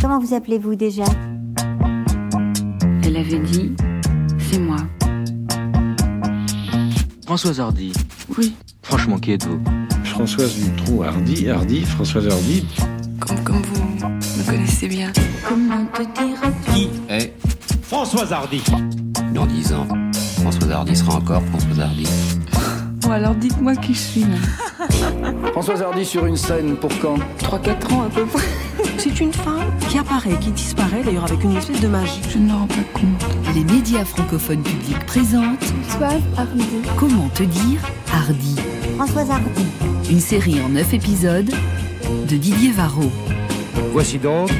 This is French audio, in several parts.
Comment vous appelez-vous déjà Elle avait dit, c'est moi. Françoise Hardy. Oui. Franchement, qui êtes-vous Françoise Dutronc Hardy, Hardy, Françoise Hardy. Comme, comme vous me connaissez bien. Comment te dire Qui est Françoise Hardy? dans 10 ans Françoise Hardy sera encore Françoise Hardy. Bon, alors dites-moi qui je suis, là. Françoise Hardy sur une scène pour quand? 3-4 ans à peu près. C'est une femme qui apparaît, qui disparaît d'ailleurs avec une espèce de magie. Je ne me rends pas compte. Les médias francophones publics présentent Françoise Hardy. Comment te dire Hardy, Françoise Hardy. une série en 9 épisodes de Didier Varro. Voici donc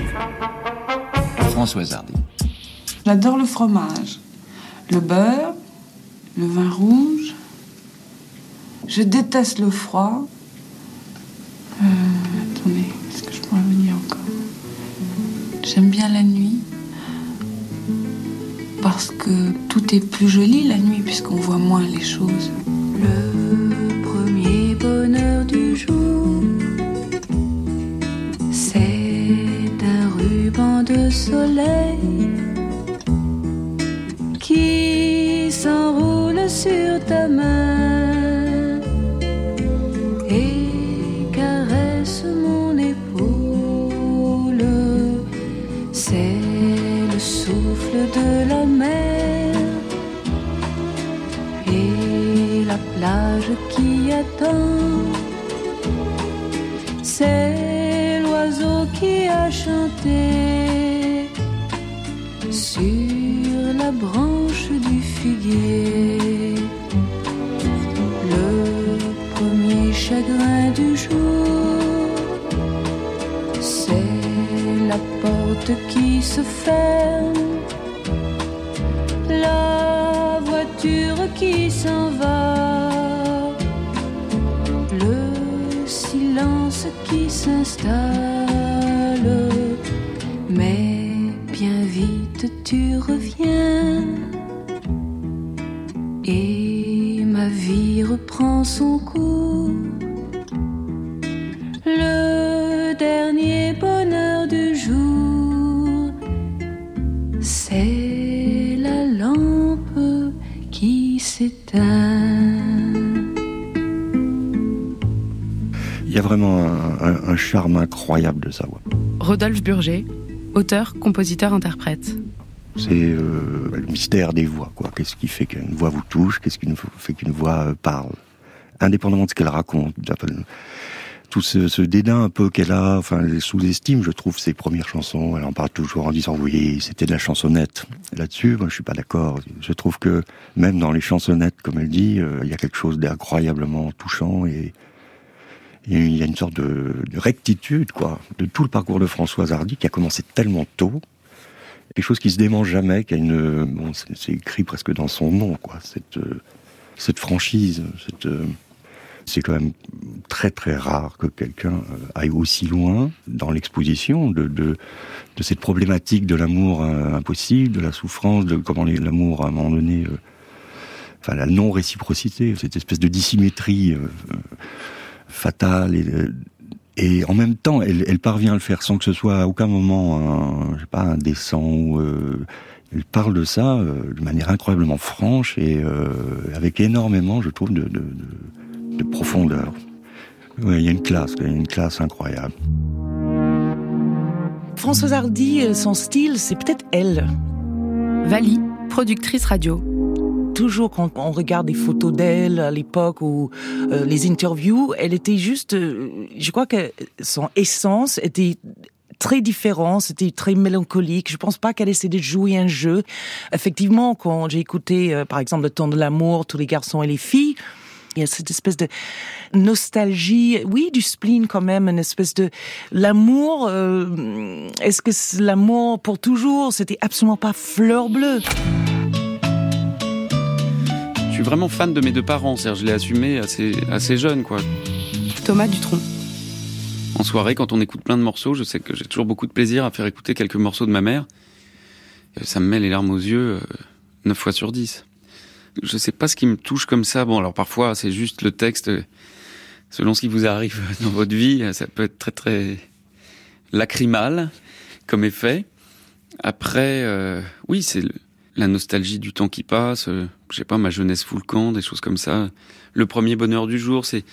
Françoise Hardy. J'adore le fromage, le beurre, le vin rouge. Je déteste le froid. Euh, J'aime bien la nuit. Parce que tout est plus joli la nuit puisqu'on voit moins les choses. Le premier bonheur du jour, c'est un ruban de soleil qui s'enroule sur ta main C'est l'oiseau qui a chanté sur la branche du figuier. Le premier chagrin du jour, c'est la porte qui se ferme. La voiture qui s'en va, s'installe, mais bien vite tu reviens et ma vie reprend son cours. Vraiment un, un- un charme incroyable de sa voix. Rodolphe Burger, auteur, compositeur, interprète. C'est euh, le mystère des voix, quoi. Qu'est-ce qui fait qu'une voix vous touche? Qu'est-ce qui fait qu'une voix euh, parle? Indépendamment de ce qu'elle raconte. Tout ce, ce dédain un peu qu'elle a, enfin, elle sous-estime, je trouve, ses premières chansons. Elle en parle toujours en disant, oui, c'était de la chansonnette. Là-dessus, moi, je suis pas d'accord. Je trouve que, même dans les chansonnettes, comme elle dit, euh, il y a quelque chose d'incroyablement touchant et il y a une sorte de, de rectitude, quoi, de tout le parcours de Françoise Hardy qui a commencé tellement tôt quelque chose qui se dément jamais, qui a une, bon, c'est écrit presque dans son nom, quoi. Cette, euh, cette franchise, cette, euh, c'est quand même très très rare que quelqu'un euh, aille aussi loin dans l'exposition de, de, de cette problématique de l'amour impossible, de la souffrance, de comment l'amour à un moment donné, enfin la non réciprocité, cette espèce de dissymétrie fatale et euh, et en même temps, elle, elle parvient à le faire sans que ce soit à aucun moment un, je sais pas, indécent. Ou, euh, elle parle de ça euh, de manière incroyablement franche et euh, avec énormément, je trouve, de, de, de, de profondeur. Ouais, il y a une classe, il y a une classe incroyable. Françoise Hardy, euh, son style, c'est peut-être elle. Vali, productrice radio. Toujours quand on regarde des photos d'elle à l'époque ou euh, les interviews, elle était juste, euh, je crois que son essence était très différent, c'était très mélancolique. Je pense pas qu'elle essayait de jouer un jeu. Effectivement, quand j'ai écouté, euh, par exemple, Le temps de l'amour, tous les garçons et les filles, il y a cette espèce de nostalgie, oui, du spleen quand même, une espèce de l'amour. Est-ce que c'est l'amour pour toujours? C'était absolument pas fleur bleue. Suis vraiment fan de mes deux parents, c'est-à-dire je l'ai assumé assez, assez jeune, quoi. Thomas Dutronc. En soirée, quand on écoute plein de morceaux, je sais que j'ai toujours beaucoup de plaisir à faire écouter quelques morceaux de ma mère. Euh, Ça me met les larmes aux yeux euh, 9 fois sur 10. Je sais pas ce qui me touche comme ça. Bon, alors parfois, c'est juste le texte. euh, Selon ce qui vous arrive dans votre vie, ça peut être très très lacrymal, comme effet. Après, euh, oui, c'est la nostalgie du temps qui passe. Euh, je sais pas, ma jeunesse fout le camp, des choses comme ça. Le premier bonheur du jour, c'est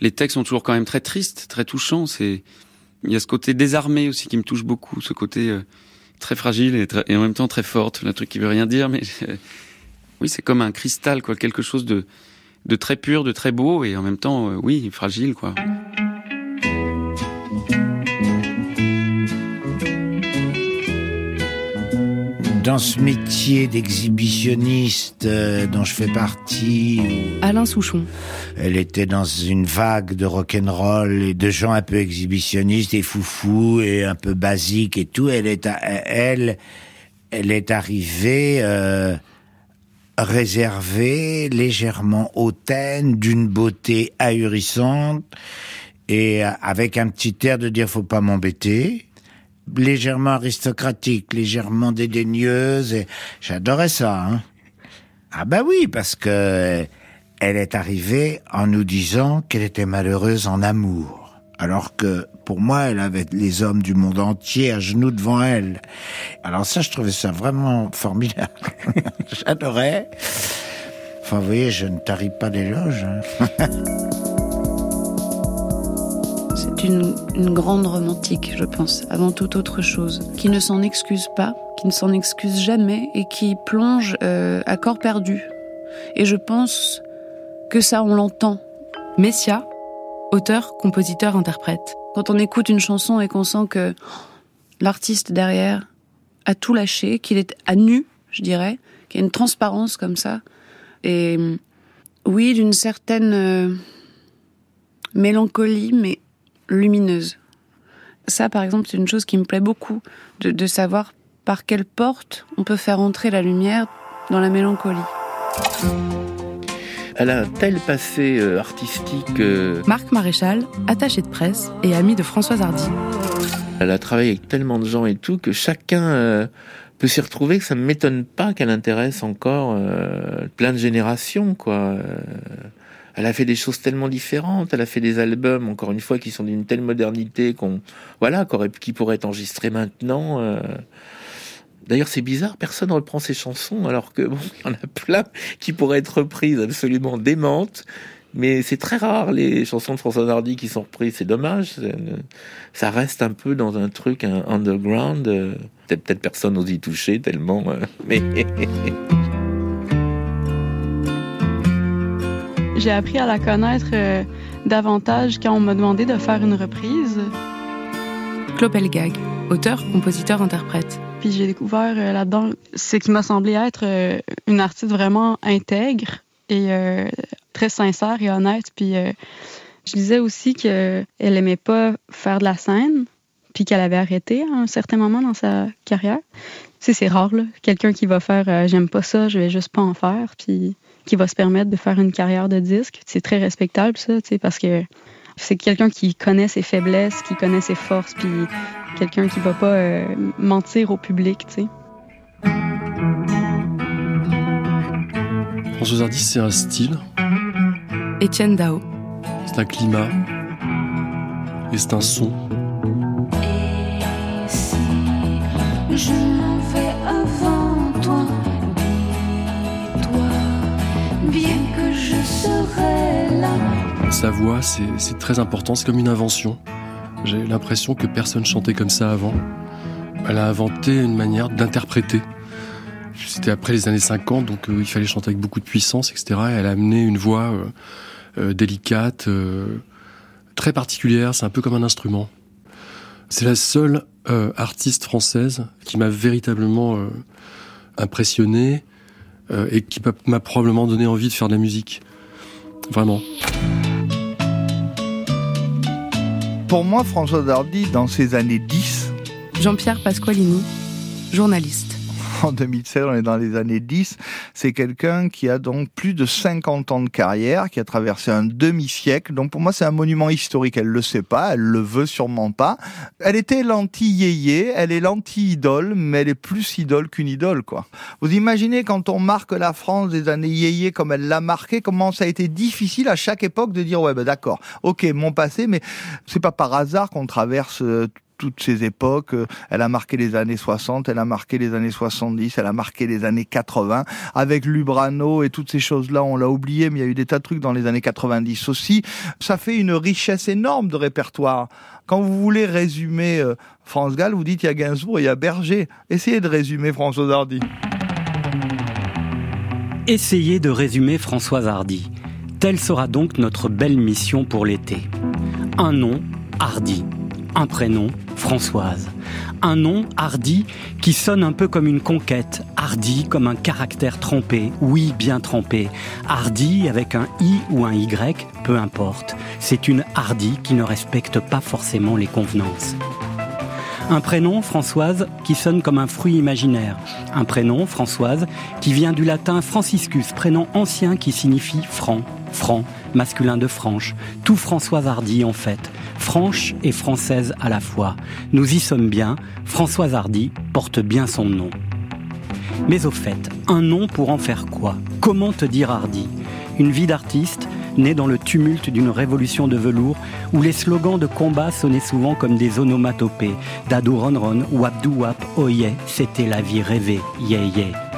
les textes sont toujours quand même très tristes, très touchants. C'est il y a ce côté désarmé aussi qui me touche beaucoup, ce côté euh, très fragile et, en même temps très forte, le truc qui veut rien dire, mais euh, oui, c'est comme un cristal, quoi, quelque chose de de très pur, de très beau et en même temps, oui, fragile, quoi. Dans ce métier d'exhibitionniste euh, dont je fais partie, Alain Souchon. elle était dans une vague de rock'n'roll et de gens un peu exhibitionnistes et foufous et un peu basiques et tout, elle est, à- elle, elle est arrivée euh, réservée, légèrement hautaine, d'une beauté ahurissante et euh, avec un petit air de dire faut pas m'embêter légèrement aristocratique, légèrement dédaigneuse. Et j'adorais ça. Hein. Ah bah oui, parce que elle est arrivée en nous disant qu'elle était malheureuse en amour. Alors que pour moi, elle avait les hommes du monde entier à genoux devant elle. Alors ça, je trouvais ça vraiment formidable. J'adorais. Enfin, vous voyez, je ne tarie pas d'éloges. C'est une, une grande romantique, je pense, avant toute autre chose, qui ne s'en excuse pas, qui ne s'en excuse jamais et qui plonge euh, à corps perdu. Et je pense que ça, on l'entend. Messia, auteur, compositeur, interprète. Quand on écoute une chanson et qu'on sent que l'artiste derrière a tout lâché, qu'il est à nu, je dirais, qu'il y a une transparence comme ça, et oui, d'une certaine euh, mélancolie, mais lumineuse. Ça, par exemple, c'est une chose qui me plaît beaucoup, de, de savoir par quelle porte on peut faire entrer la lumière dans la mélancolie. Elle a un tel passé euh, artistique. euh, Marc Maréchal, attaché de presse et ami de Françoise Hardy. elle a travaillé avec tellement de gens et tout que chacun euh, peut s'y retrouver. Que ça ne m'étonne pas qu'elle intéresse encore plein de générations, quoi. Elle a fait des choses tellement différentes. Elle a fait des albums, encore une fois, qui sont d'une telle modernité qu'on, voilà, qui pourraient être enregistrés maintenant. euh. D'ailleurs, c'est bizarre, personne ne reprend ses chansons, alors que bon, il y en a plein qui pourraient être reprises absolument démentes. Mais c'est très rare les chansons de François Hardy qui sont reprises. C'est dommage. Ça reste un peu dans un truc un underground. euh, Peut-être peut-être personne n'ose y toucher tellement. euh, mais J'ai appris à la connaître euh, davantage quand on m'a demandé de faire une reprise. Clopelgag, auteur, compositeur, interprète. Puis j'ai découvert euh, là-dedans ce qui m'a semblé être euh, une artiste vraiment intègre et euh, très sincère et honnête. Puis euh, je disais aussi qu'elle aimait pas faire de la scène, puis qu'elle avait arrêté à un certain moment dans sa carrière. Tu sais, c'est rare, là. Quelqu'un qui va faire euh, j'aime pas ça, je vais juste pas en faire, puis qui va se permettre de faire une carrière de disque. C'est très respectable, ça, tu sais, parce que c'est quelqu'un qui connaît ses faiblesses, qui connaît ses forces, puis quelqu'un qui va pas euh, mentir au public, tu sais. Françoise Hardy, c'est un style, Étienne Dao, c'est un climat et c'est un son. Je m'en vais Sa voix, c'est très important, c'est comme une invention. J'ai l'impression que personne chantait comme ça avant. Elle a inventé une manière d'interpréter. C'était après les années 50, donc euh, il fallait chanter avec beaucoup de puissance, etc. Et elle a amené une voix euh, euh, délicate, très particulière, c'est un peu comme un instrument. C'est la seule artiste française qui m'a véritablement impressionné et qui m'a probablement donné envie de faire de la musique. Vraiment. Pour moi, François Hardy, dans ses années 10, Jean-Pierre Pasqualini, journaliste. En 2016, on est dans les années 10, c'est quelqu'un qui a donc plus de 50 ans de carrière, qui a traversé un demi-siècle. Donc pour moi, c'est un monument historique. Elle le sait pas, elle le veut sûrement pas. Elle était l'anti-yéyé, elle est l'anti-idole, mais elle est plus idole qu'une idole, quoi. Vous imaginez quand on marque la France des années yéyé comme elle l'a marqué, comment ça a été difficile à chaque époque de dire ouais, ben d'accord, ok, mon passé, mais c'est pas par hasard qu'on traverse euh, toutes ces époques. Elle a marqué les années 60, elle a marqué les années 70, elle a marqué les années 80. Avec Lubrano et toutes ces choses-là, on l'a oublié, mais il y a eu des tas de trucs dans les années 90 aussi. Ça fait une richesse énorme de répertoire. Quand vous voulez résumer euh, France Gall, vous dites il y a Gainsbourg et il y a Berger. Essayez de résumer Françoise Hardy. Essayez de résumer Françoise Hardy. Telle sera donc notre belle mission pour l'été. Un nom, Hardy. Un prénom, Françoise. Un nom, Hardy, qui sonne un peu comme une conquête. Hardy comme un caractère trempé, oui, bien trempé. Hardy avec un I ou un Y, peu importe. C'est une Hardy qui ne respecte pas forcément les convenances. Un prénom, Françoise, qui sonne comme un fruit imaginaire. Un prénom, Françoise, qui vient du latin franciscus, prénom ancien qui signifie franc, franc, masculin de franche. Tout Françoise Hardy, en fait. Franche et française à la fois. Nous y sommes bien. Françoise Hardy porte bien son nom. Mais au fait, un nom pour en faire quoi? Comment te dire Hardy? Une vie d'artiste, née dans le tumulte d'une révolution de velours où les slogans de combat sonnaient souvent comme des onomatopées. Dadou ron ron, wap dou wap, oh yeah, c'était la vie rêvée, yeah yeah.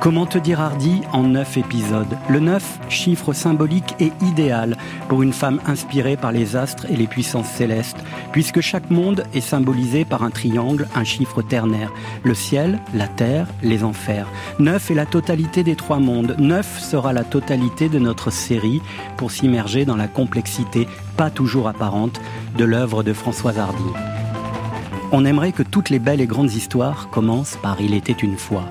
Comment te dire Hardy en neuf épisodes? Le neuf, chiffre symbolique et idéal pour une femme inspirée par les astres et les puissances célestes, puisque chaque monde est symbolisé par un triangle, un chiffre ternaire. Le ciel, la terre, les enfers. Neuf est la totalité des trois mondes. Neuf sera la totalité de notre série pour s'immerger dans la complexité, pas toujours apparente, de l'œuvre de Françoise Hardy. On aimerait que toutes les belles et grandes histoires commencent par Il était une fois.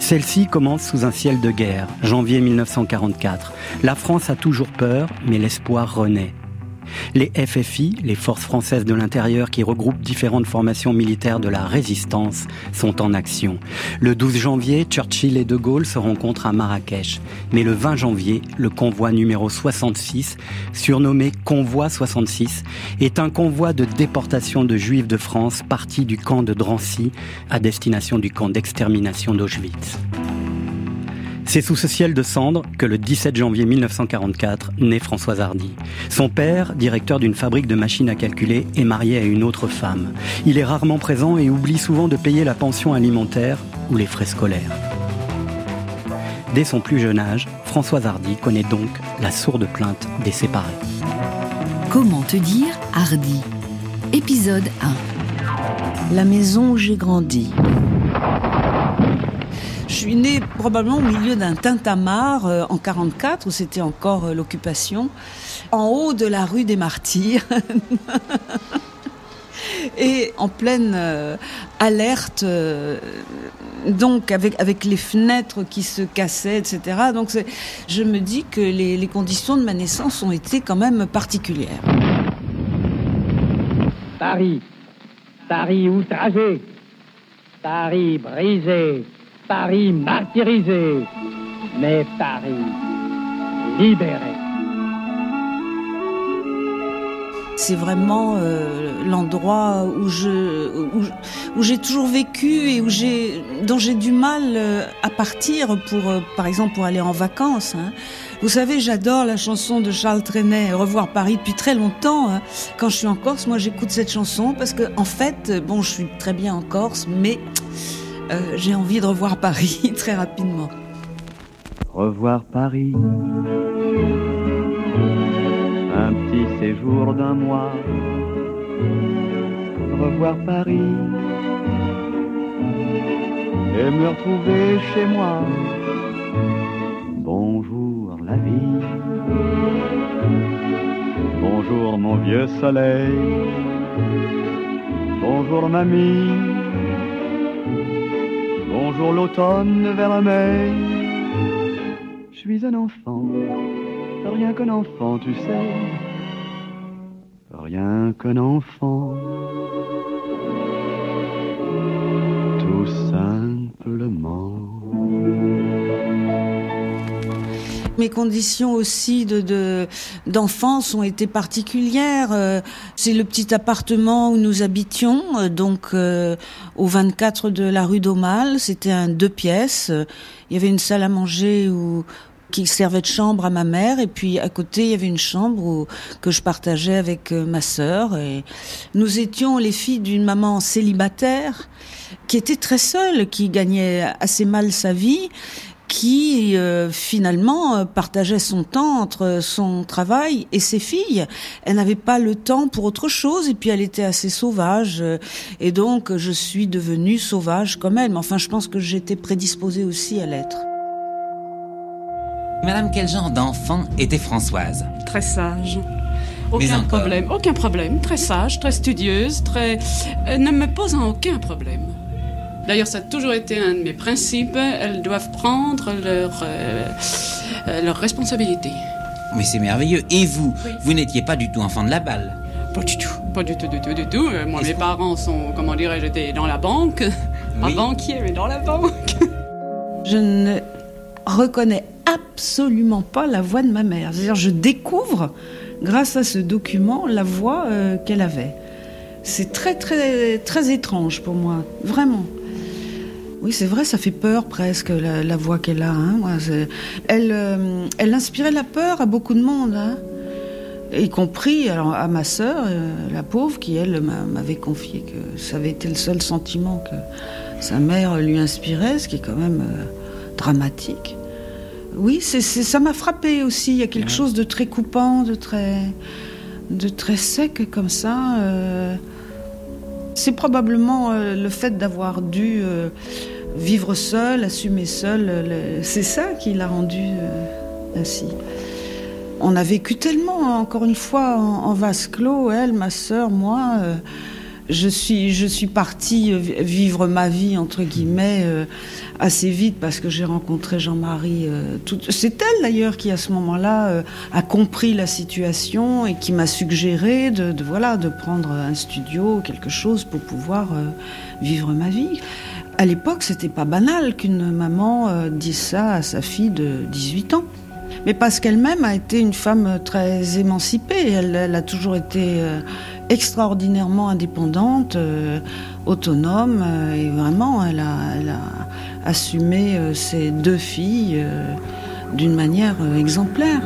Celle-ci commence sous un ciel de guerre, janvier 1944. La France a toujours peur, mais l'espoir renaît. Les FFI, les forces françaises de l'intérieur qui regroupent différentes formations militaires de la résistance, sont en action. Le 12 janvier, Churchill et De Gaulle se rencontrent à Marrakech. Mais le 20 janvier, le convoi numéro 66, surnommé Convoi 66, est un convoi de déportation de juifs de France parti du camp de Drancy à destination du camp d'extermination d'Auschwitz. C'est sous ce ciel de cendres que le 17 janvier 1944 naît Françoise Hardy. Son père, directeur d'une fabrique de machines à calculer, est marié à une autre femme. Il est rarement présent et oublie souvent de payer la pension alimentaire ou les frais scolaires. Dès son plus jeune âge, Françoise Hardy connaît donc la sourde plainte des séparés. Comment te dire Hardy? Épisode 1 La maison où j'ai grandi. Je suis née probablement au milieu d'un tintamarre euh, en 44 où c'était encore euh, l'occupation, en haut de la rue des Martyrs. Et en pleine euh, alerte, euh, donc avec, avec les fenêtres qui se cassaient, etc. Donc je me dis que les, les conditions de ma naissance ont été quand même particulières. Paris, Paris outragé, Paris brisé, Paris martyrisé, mais Paris libéré. C'est vraiment euh, l'endroit où je où, j'ai toujours vécu et où j'ai dont j'ai du mal euh, à partir pour euh, par exemple pour aller en vacances. Hein. Vous savez, j'adore la chanson de Charles Trenet, Revoir Paris depuis très longtemps. Hein. Quand je suis en Corse, moi j'écoute cette chanson parce que en fait, bon, je suis très bien en Corse, mais euh, j'ai envie de revoir Paris très rapidement. Revoir Paris, un petit séjour d'un mois. Revoir Paris et me retrouver chez moi. Bonjour la vie, bonjour mon vieux soleil, bonjour mamie. Bonjour l'automne vers mai. Je suis un enfant, rien qu'un enfant, tu sais. Rien qu'un enfant. Mes conditions aussi de de- d'enfance ont été particulières. Euh, C'est le petit appartement où nous habitions, euh, donc euh, au 24 de la rue d'Aumale. C'était un deux pièces. Il y avait une salle à manger où qui servait de chambre à ma mère. Et puis à côté, il y avait une chambre où, que je partageais avec euh, ma sœur. Et nous étions les filles d'une maman célibataire qui était très seule, qui gagnait assez mal sa vie qui euh, finalement euh, partageait son temps entre son travail et ses filles. Elle n'avait pas le temps pour autre chose et puis elle était assez sauvage euh, et donc je suis devenue sauvage comme elle. Mais enfin, je pense que j'étais prédisposée aussi à l'être. Madame, quel genre d'enfant était Françoise? Très sage. Aucun problème, aucun problème. Très sage, très studieuse, très ne me posant aucun problème. D'ailleurs, ça a toujours été un de mes principes. Elles doivent prendre leur, euh, euh, leur responsabilité. Mais c'est merveilleux. Et vous Vous n'étiez pas du tout enfant de la balle Pas du tout. Pas du tout, du tout, du tout. Euh, moi, mes parents sont, comment dirais-je, j'étais dans la banque. Pas banquier, mais dans la banque. Je ne reconnais absolument pas la voix de ma mère. C'est-à-dire, je découvre, grâce à ce document, la voix qu'elle avait. C'est très, très, très étrange pour moi, vraiment. Oui, c'est vrai, ça fait peur presque, la, voix qu'elle a. Hein. elle, euh, elle inspirait la peur à beaucoup de monde, hein. y compris alors, à ma sœur, euh, la pauvre, qui, elle, m'avait confié que ça avait été le seul sentiment que sa mère lui inspirait, ce qui est quand même euh, dramatique. Oui, c'est, ça m'a frappé aussi. Il y a quelque chose de très coupant, de très, de très sec comme ça. C'est probablement le fait d'avoir dû vivre seul, assumer seul, c'est ça qui l'a rendu euh, ainsi. On a vécu tellement, encore une fois, en, vase clos, elle, ma sœur, moi. Euh, je suis, je suis partie vivre ma vie, entre guillemets, euh, assez vite parce que j'ai rencontré Jean-Marie. C'est elle d'ailleurs qui, à ce moment-là, a compris la situation et qui m'a suggéré de, voilà, de prendre un studio, quelque chose pour pouvoir vivre ma vie. À l'époque, c'était pas banal qu'une maman euh, dise ça à sa fille de 18 ans. Mais parce qu'elle-même a été une femme très émancipée. Elle, a toujours été euh, extraordinairement indépendante, euh, autonome, et vraiment, elle a, elle a assumé ses deux filles d'une manière exemplaire.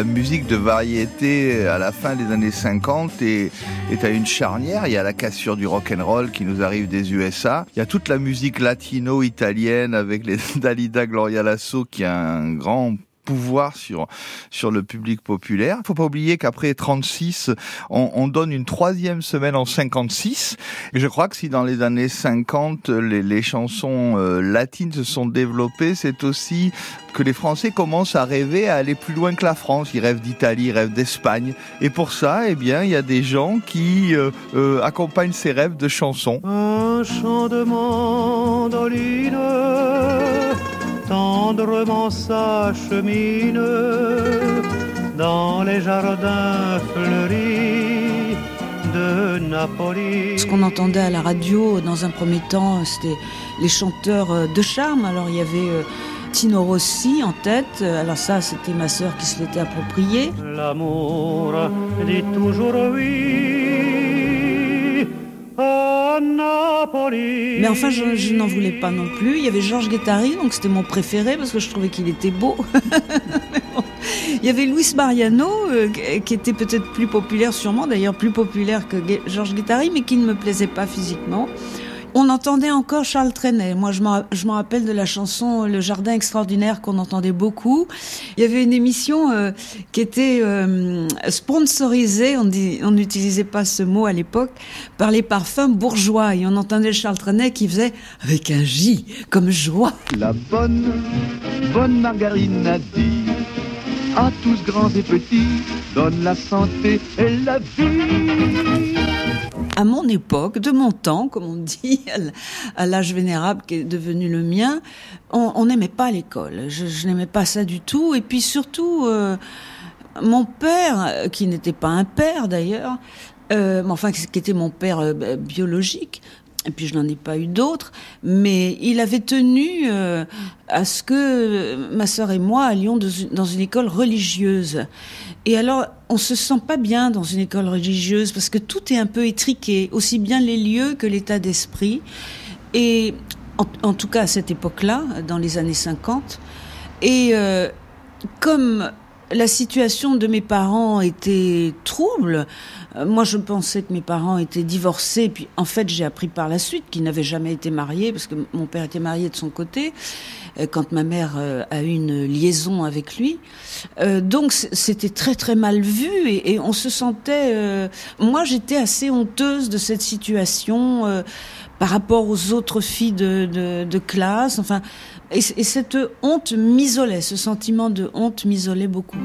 La, musique de variété à la fin des années 50 est, est à une charnière. Il y a la cassure du rock and roll qui nous arrive des USA. Il y a toute la musique latino-italienne avec les Dalida Gloria Lasso qui a un grand pouvoir sur sur le public populaire. Faut pas oublier qu'après 36, on, on, donne une troisième semaine en 56. Et je crois que si dans les années 50, les, les chansons euh, latines se sont développées, c'est aussi que les Français commencent à rêver à aller plus loin que la France. Ils rêvent d'Italie, ils rêvent d'Espagne. Et pour ça, eh bien, il y a des gens qui euh, euh, accompagnent ces rêves de chansons. Un chant de mandoline tendrement s'achemine dans les jardins fleuris de Napoli. Ce qu'on entendait à la radio dans un premier temps, c'était les chanteurs euh, de charme. Alors il y avait euh, Tino Rossi en tête. Alors ça, c'était ma sœur qui se l'était approprié. L'amour dit toujours oui. Mais enfin, je, n'en voulais pas non plus. Il y avait Georges Guettari, donc c'était mon préféré parce que je trouvais qu'il était beau. Il y avait Luis Mariano, euh, qui était peut-être plus populaire, sûrement d'ailleurs plus populaire que Georges Guettari, mais qui ne me plaisait pas physiquement. On entendait encore Charles Trenet. Moi, je m'en rappelle de la chanson Le Jardin extraordinaire qu'on entendait beaucoup. Il y avait une émission euh, qui était euh, sponsorisée, on n'utilisait pas ce mot à l'époque, par les parfums bourgeois. Et on entendait Charles Trenet qui faisait avec un J, comme joie. La bonne, bonne margarine a dit à tous grands et petits donne la santé et la vie. À mon époque, de mon temps, comme on dit, à l'âge vénérable qui est devenu le mien, on n'aimait pas l'école. Je, n'aimais pas ça du tout. Et puis surtout, euh, mon père, qui n'était pas un père d'ailleurs, euh, enfin qui était mon père euh, biologique, et puis je n'en ai pas eu d'autres, mais il avait tenu euh, à ce que ma sœur et moi allions dans une école religieuse. Et alors, on se sent pas bien dans une école religieuse parce que tout est un peu étriqué, aussi bien les lieux que l'état d'esprit. Et en, tout cas à cette époque-là, dans les années 50. Et euh, comme la situation de mes parents était trouble. Euh, moi, je pensais que mes parents étaient divorcés. Puis, en fait, j'ai appris par la suite qu'ils n'avaient jamais été mariés parce que mon père était marié de son côté euh, quand ma mère euh, a eu une liaison avec lui. donc, c'était très très mal vu et, on se sentait. moi, j'étais assez honteuse de cette situation par rapport aux autres filles de, de, de classe. Enfin, et, et cette honte m'isolait, ce sentiment de honte m'isolait beaucoup.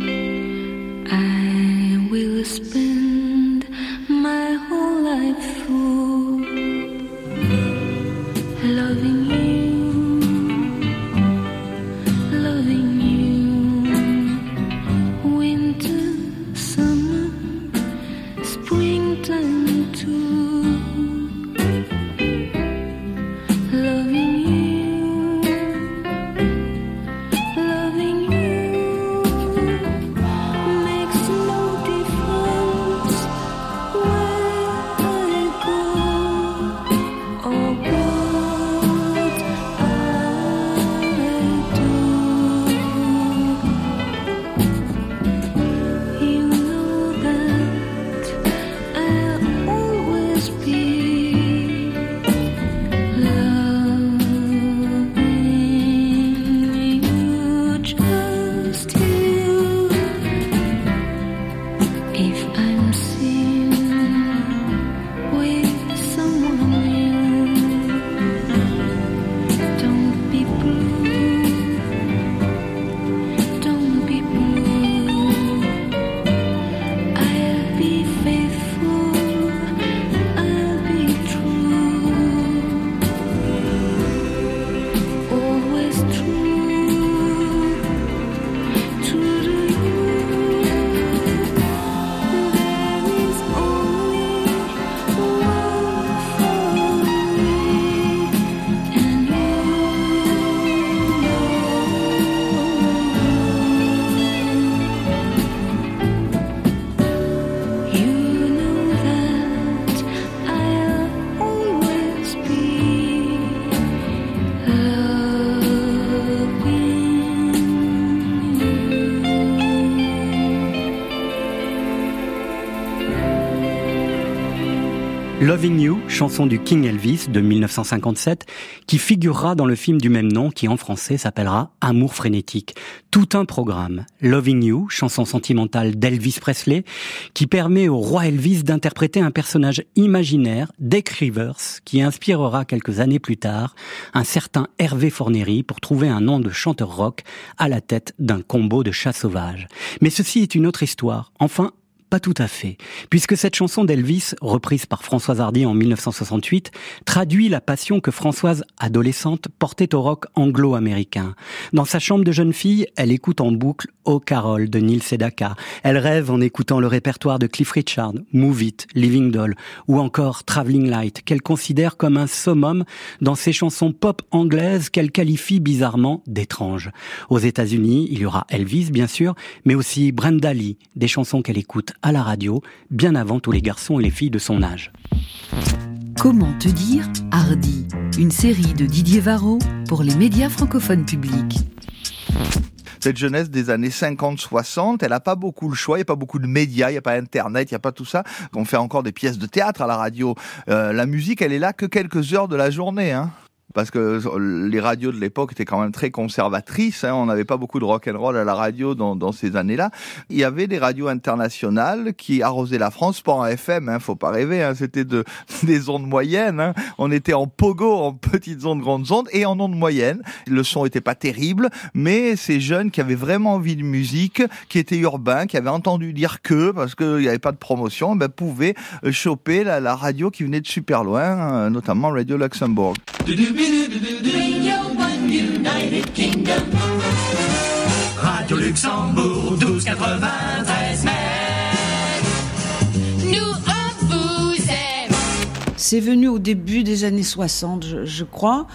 Loving You, chanson du King Elvis de 1957, qui figurera dans le film du même nom qui en français s'appellera Amour frénétique. Tout un programme. Loving You, chanson sentimentale d'Elvis Presley, qui permet au roi Elvis d'interpréter un personnage imaginaire, Dick Rivers, qui inspirera quelques années plus tard un certain Hervé Fornery pour trouver un nom de chanteur rock à la tête d'un combo de chats sauvages. Mais ceci est une autre histoire. Enfin, pas tout à fait, puisque cette chanson d'Elvis, reprise par Françoise Hardy en 1968, traduit la passion que Françoise, adolescente, portait au rock anglo-américain. Dans sa chambre de jeune fille, elle écoute en boucle Oh Carol de Neil Sedaka. Elle rêve en écoutant le répertoire de Cliff Richard, Move It, Living Doll, ou encore Traveling Light, qu'elle considère comme un summum dans ses chansons pop anglaises qu'elle qualifie bizarrement d'étranges. Aux États-Unis, il y aura Elvis, bien sûr, mais aussi Brenda Lee, des chansons qu'elle écoute à la radio, bien avant tous les garçons et les filles de son âge. Comment te dire Hardy, une série de Didier Varro pour les médias francophones publics. cette jeunesse des années 50-60, elle n'a pas beaucoup le choix, il n'y a pas beaucoup de médias, il n'y a pas Internet, il n'y a pas tout ça. On fait encore des pièces de théâtre à la radio. Euh, la musique, elle est là que quelques heures de la journée. Hein. Parce que les radios de l'époque étaient quand même très conservatrices. Hein. On n'avait pas beaucoup de rock and roll à la radio dans, dans ces années-là. Il y avait des radios internationales qui arrosaient la France, pas en FM, hein, faut pas rêver. Hein. C'était de, des ondes moyennes. Hein. On était en pogo, en petites ondes, grandes ondes, et en ondes moyennes. Le son était pas terrible, mais ces jeunes qui avaient vraiment envie de musique, qui étaient urbains, qui avaient entendu dire que, parce qu'il n'y avait pas de promotion, ben, pouvaient choper la, la radio qui venait de super loin, hein, notamment Radio Luxembourg. Radio Luxembourg 1293 Nous, vous. C'est venu au début des années 60, je, crois,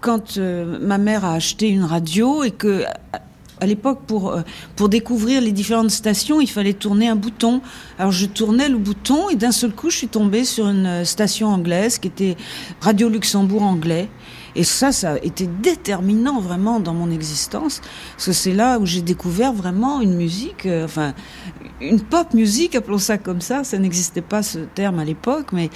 quand euh, ma mère a acheté une radio et que à- à l'époque, pour, euh, pour découvrir les différentes stations, il fallait tourner un bouton. Alors je tournais le bouton et d'un seul coup, je suis tombée sur une euh, station anglaise qui était Radio Luxembourg anglais. Et ça, ça a été déterminant vraiment dans mon existence, parce que c'est là où j'ai découvert vraiment une musique, euh, enfin, une pop musique, appelons ça comme ça, ça n'existait pas ce terme à l'époque, mais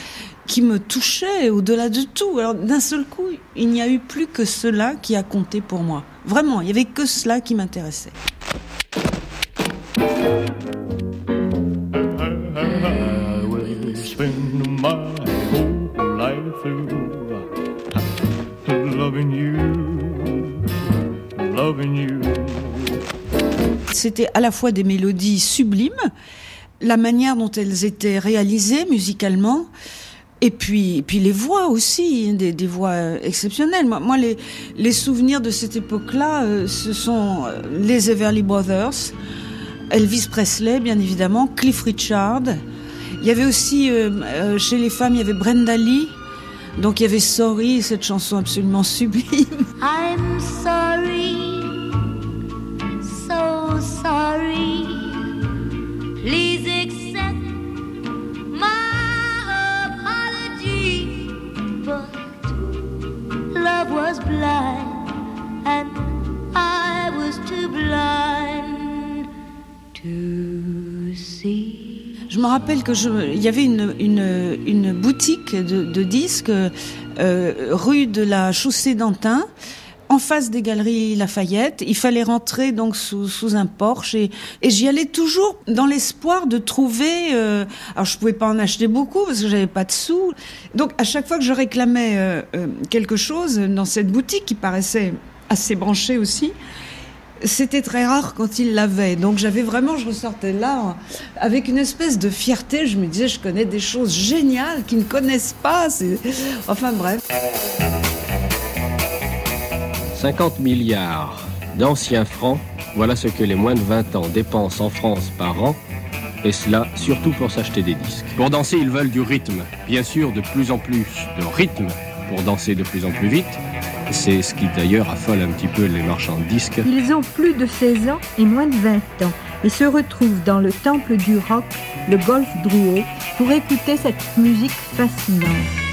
qui me touchait au-delà de tout. Alors d'un seul coup, il n'y a eu plus que cela qui a compté pour moi. Vraiment, il n'y avait que cela qui m'intéressait. C'était à la fois des mélodies sublimes, la manière dont elles étaient réalisées musicalement, et puis, puis les voix aussi, des, voix exceptionnelles. Moi, moi, les, les souvenirs de cette époque-là, euh, ce sont euh, les Everly Brothers, Elvis Presley, bien évidemment, Cliff Richard. Il y avait aussi, euh, chez les femmes, il y avait Brenda Lee. Donc il y avait Sorry, cette chanson absolument sublime. Was blind, and I was too blind to see. Je me rappelle que je, il y avait une, boutique de, de disques euh, rue de la Chaussée d'Antin, en face des galeries Lafayette. Il fallait rentrer donc sous, sous un porche et, et j'y allais toujours dans l'espoir de trouver. euh, alors je pouvais pas en acheter beaucoup parce que j'avais pas de sous. Donc à chaque fois que je réclamais euh, euh, quelque chose dans cette boutique qui paraissait assez branchée aussi. C'était très rare quand il l'avait. Donc j'avais vraiment, je ressortais là avec une espèce de fierté. Je me disais, je connais des choses géniales qu'ils ne connaissent pas. Enfin bref. 50 milliards d'anciens francs, voilà ce que les moins de 20 ans dépensent en France par an, et cela surtout pour s'acheter des disques. Pour danser, ils veulent du rythme, bien sûr de plus en plus de rythme pour danser de plus en plus vite. C'est ce qui d'ailleurs affole un petit peu les marchands de disques. Ils ont plus de 16 ans et moins de 20 ans et se retrouvent dans le temple du rock, le Golf Drouot, pour écouter cette musique fascinante.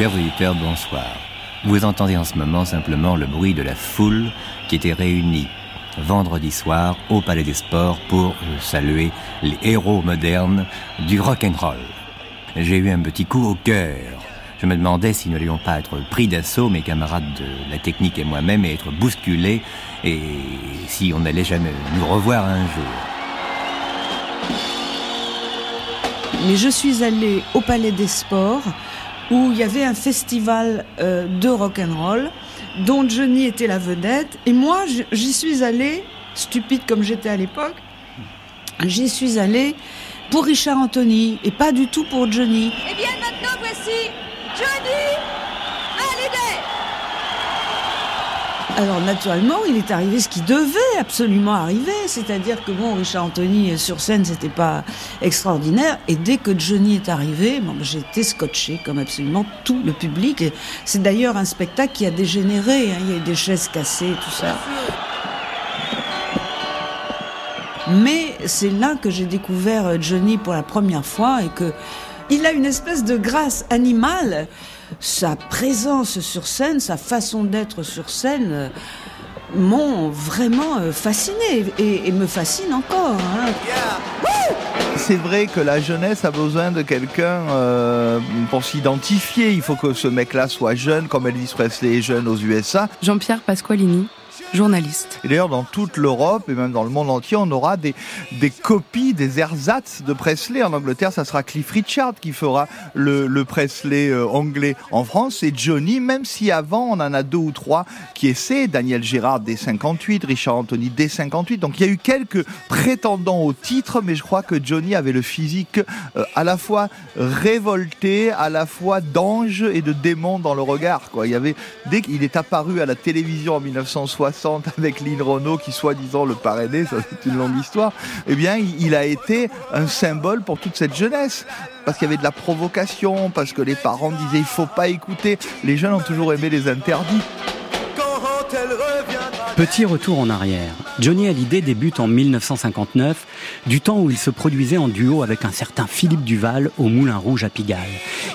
Chers auditeurs, bonsoir. Vous entendez en ce moment simplement le bruit de la foule qui était réunie vendredi soir au Palais des Sports pour saluer les héros modernes du rock and roll. J'ai eu un petit coup au cœur. Je me demandais si nous n'allions pas être pris d'assaut, mes camarades de la technique et moi-même, et être bousculés, et si on n'allait jamais nous revoir un jour. Mais je suis allée au Palais des Sports où il y avait un festival euh, de rock and roll dont Johnny était la vedette. Et moi j'y suis allée stupide comme j'étais à l'époque j'y suis allée pour Richard Anthony et pas du tout pour Johnny. Eh bien, maintenant, voici Johnny Hallyday Alors naturellement, il est arrivé ce qui devait absolument arriver, c'est-à-dire que bon, Richard Anthony sur scène, c'était pas extraordinaire, et dès que Johnny est arrivé, bon, j'ai été scotché comme absolument tout le public. C'est d'ailleurs un spectacle qui a dégénéré, hein, il y a eu des chaises cassées, tout ça. Mais c'est là que j'ai découvert euh, Johnny pour la première fois et que il a une espèce de grâce animale. Sa présence sur scène, sa façon d'être sur scène euh, m'ont vraiment euh, fasciné et, et me fascinent encore. hein. c'est vrai que la jeunesse a besoin de quelqu'un euh, pour s'identifier. Il faut que ce mec-là soit jeune, comme Elvis Presley est jeune aux USA. Jean-Pierre Pasqualini, journaliste. Et d'ailleurs, dans toute l'Europe et même dans le monde entier, on aura des, des copies, des ersatz de Presley. En Angleterre, ça sera Cliff Richard qui fera le, le Presley euh, anglais. En France, c'est Johnny, même si avant, on en a deux ou trois qui essaient. Daniel Gérard dès 58, Richard Anthony dès 58. Donc il y a eu quelques prétendants au titre, mais je crois que Johnny avait le physique euh, à la fois révolté, à la fois d'ange et de démon dans le regard. Quoi. Il y avait, dès qu'il est apparu à la télévision en 1960, avec Lynn Renault qui soi-disant le parrainait, ça c'est une longue histoire, eh bien il a été un symbole pour toute cette jeunesse. Parce qu'il y avait de la provocation, parce que les parents disaient il faut pas écouter. Les jeunes ont toujours aimé les interdits. Petit retour en arrière. Johnny Hallyday débute en 1959, du temps où il se produisait en duo avec un certain Philippe Duval au Moulin Rouge à Pigalle.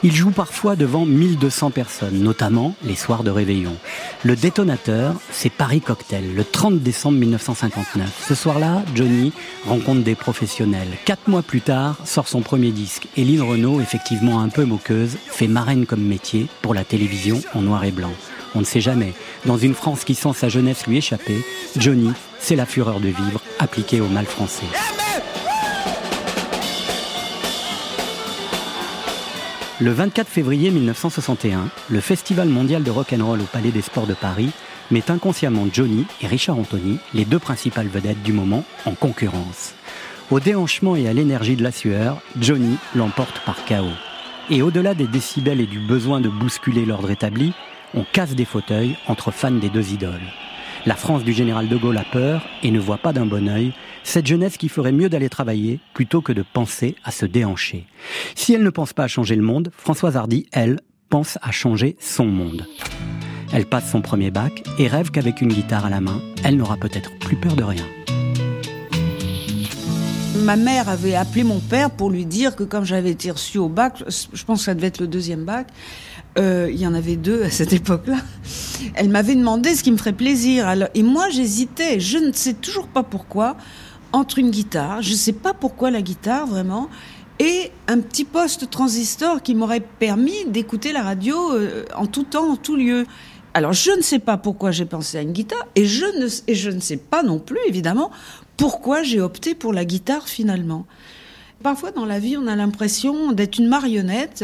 Il joue parfois devant 1200 personnes, notamment les soirs de réveillon. Le détonateur, c'est Paris Cocktail, le 30 décembre 1959. Ce soir-là, Johnny rencontre des professionnels. Quatre mois plus tard, sort son premier disque. Lynn Renault, effectivement un peu moqueuse, fait marraine comme métier pour la télévision en noir et blanc. On ne sait jamais. Dans une France qui sent sa jeunesse lui échapper, Johnny, c'est la fureur de vivre appliquée au mal français. Le 24 février 1961, le Festival mondial de rock'n'roll au Palais des Sports de Paris met inconsciemment Johnny et Richard Anthony, les deux principales vedettes du moment, en concurrence. Au déhanchement et à l'énergie de la sueur, Johnny l'emporte par chaos. Et au-delà des décibels et du besoin de bousculer l'ordre établi, on casse des fauteuils entre fans des deux idoles. La France du général de Gaulle a peur et ne voit pas d'un bon œil cette jeunesse qui ferait mieux d'aller travailler plutôt que de penser à se déhancher. Si elle ne pense pas à changer le monde, Françoise Hardy, elle, pense à changer son monde. Elle passe son premier bac et rêve qu'avec une guitare à la main, elle n'aura peut-être plus peur de rien. Ma mère avait appelé mon père pour lui dire que comme j'avais été reçue au bac, je pense que ça devait être le deuxième bac, euh, il y en avait deux à cette époque-là. Elle m'avait demandé ce qui me ferait plaisir. Et moi, j'hésitais. Je ne sais toujours pas pourquoi entre une guitare. Je ne sais pas pourquoi la guitare vraiment et un petit poste transistor qui m'aurait permis d'écouter la radio euh, en tout temps, en tout lieu. Alors je ne sais pas pourquoi j'ai pensé à une guitare et je ne sais pas non plus évidemment pourquoi j'ai opté pour la guitare finalement. Parfois dans la vie on a l'impression d'être une marionnette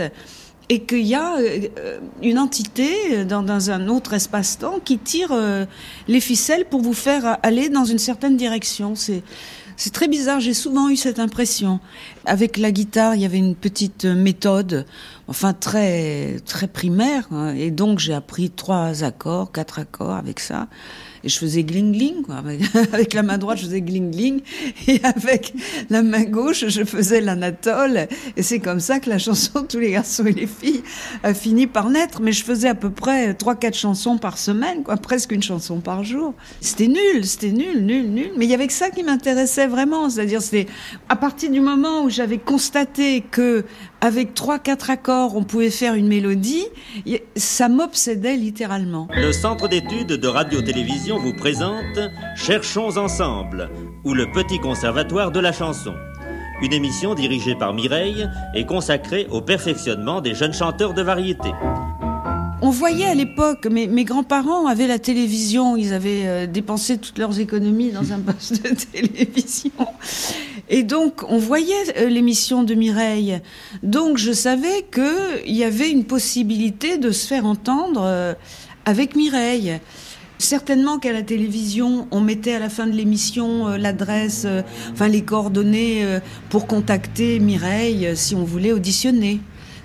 et qu'il y a euh, une entité dans, dans un autre espace-temps qui tire euh, les ficelles pour vous faire aller dans une certaine direction. C'est très bizarre, j'ai souvent eu cette impression. Avec la guitare, il y avait une petite méthode, enfin très très primaire, hein. et donc j'ai appris trois accords, quatre accords avec ça. Et je faisais gling gling quoi. Avec, la main droite je faisais gling gling. Et avec la main gauche je faisais l'anatole. Et c'est comme ça que la chanson tous les garçons et les filles a fini par naître. Mais je faisais à peu près trois quatre chansons par semaine quoi. Presque une chanson par jour. C'était nul c'était nul nul nul. Mais il y avait que ça qui m'intéressait vraiment. C'est-à-dire c'est à partir du moment où j'avais constaté que avec trois quatre accords on pouvait faire une mélodie ça m'obsédait littéralement le centre d'études de radio-télévision vous présente Cherchons ensemble, ou le petit conservatoire de la chanson. Une émission dirigée par Mireille et consacrée au perfectionnement des jeunes chanteurs de variété. On voyait à l'époque, mes, grands-parents avaient la télévision, ils avaient euh, dépensé toutes leurs économies dans un poste de télévision. Et donc, on voyait euh, l'émission de Mireille. Donc, je savais qu'il y avait une possibilité de se faire entendre euh, avec Mireille. Certainement qu'à la télévision, on mettait à la fin de l'émission l'adresse, enfin les coordonnées pour contacter Mireille si on voulait auditionner.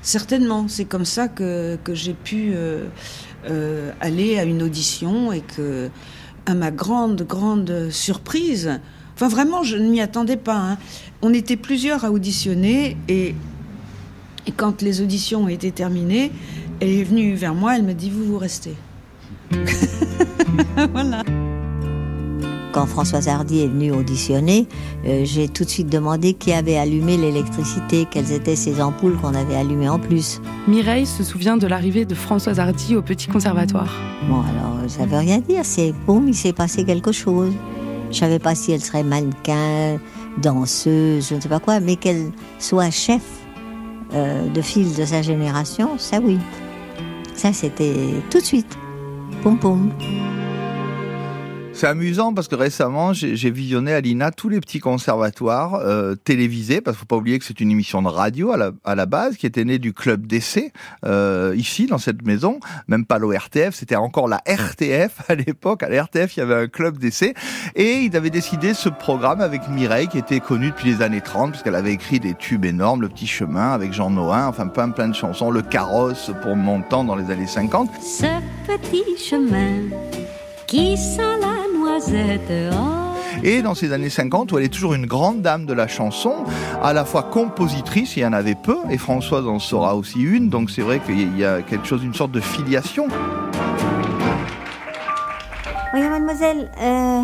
Certainement, c'est comme ça que, j'ai pu aller à une audition et que, à ma grande, grande surprise, enfin vraiment, je ne m'y attendais pas. Hein. On était plusieurs à auditionner et, et quand les auditions ont été terminées, elle est venue vers moi, elle me dit, vous, vous restez. voilà. Quand Françoise Hardy est venue auditionner, euh, j'ai tout de suite demandé qui avait allumé l'électricité, quelles étaient ces ampoules qu'on avait allumées en plus. Mireille se souvient de l'arrivée de Françoise Hardy au Petit Conservatoire. Bon, alors ça veut rien dire, c'est boum, il s'est passé quelque chose. Je savais pas si elle serait mannequin, danseuse, je ne sais pas quoi, mais qu'elle soit chef euh, de file de sa génération, ça oui. Ça, c'était tout de suite. Poum poum. C'est amusant parce que récemment, j'ai visionné à l'INA tous les petits conservatoires euh, télévisés, parce qu'il faut pas oublier que c'est une émission de radio à la, base, qui était née du club d'essai, euh, ici, dans cette maison, même pas l'ORTF, c'était encore la RTF à l'époque. À la RTF, il y avait un club d'essai, et ils avaient décidé ce programme avec Mireille, qui était connue depuis les années 30, parce qu'elle avait écrit des tubes énormes, Le Petit Chemin, avec Jean Noin, enfin plein plein de chansons, Le Carrosse pour mon temps dans les années 50. Ce petit chemin qui la noisette. oh. Et dans ces années 50, où elle est toujours une grande dame de la chanson, à la fois compositrice, il y en avait peu, et Françoise en sera aussi une, donc c'est vrai qu'il y a quelque chose, une sorte de filiation. Oui, mademoiselle, euh,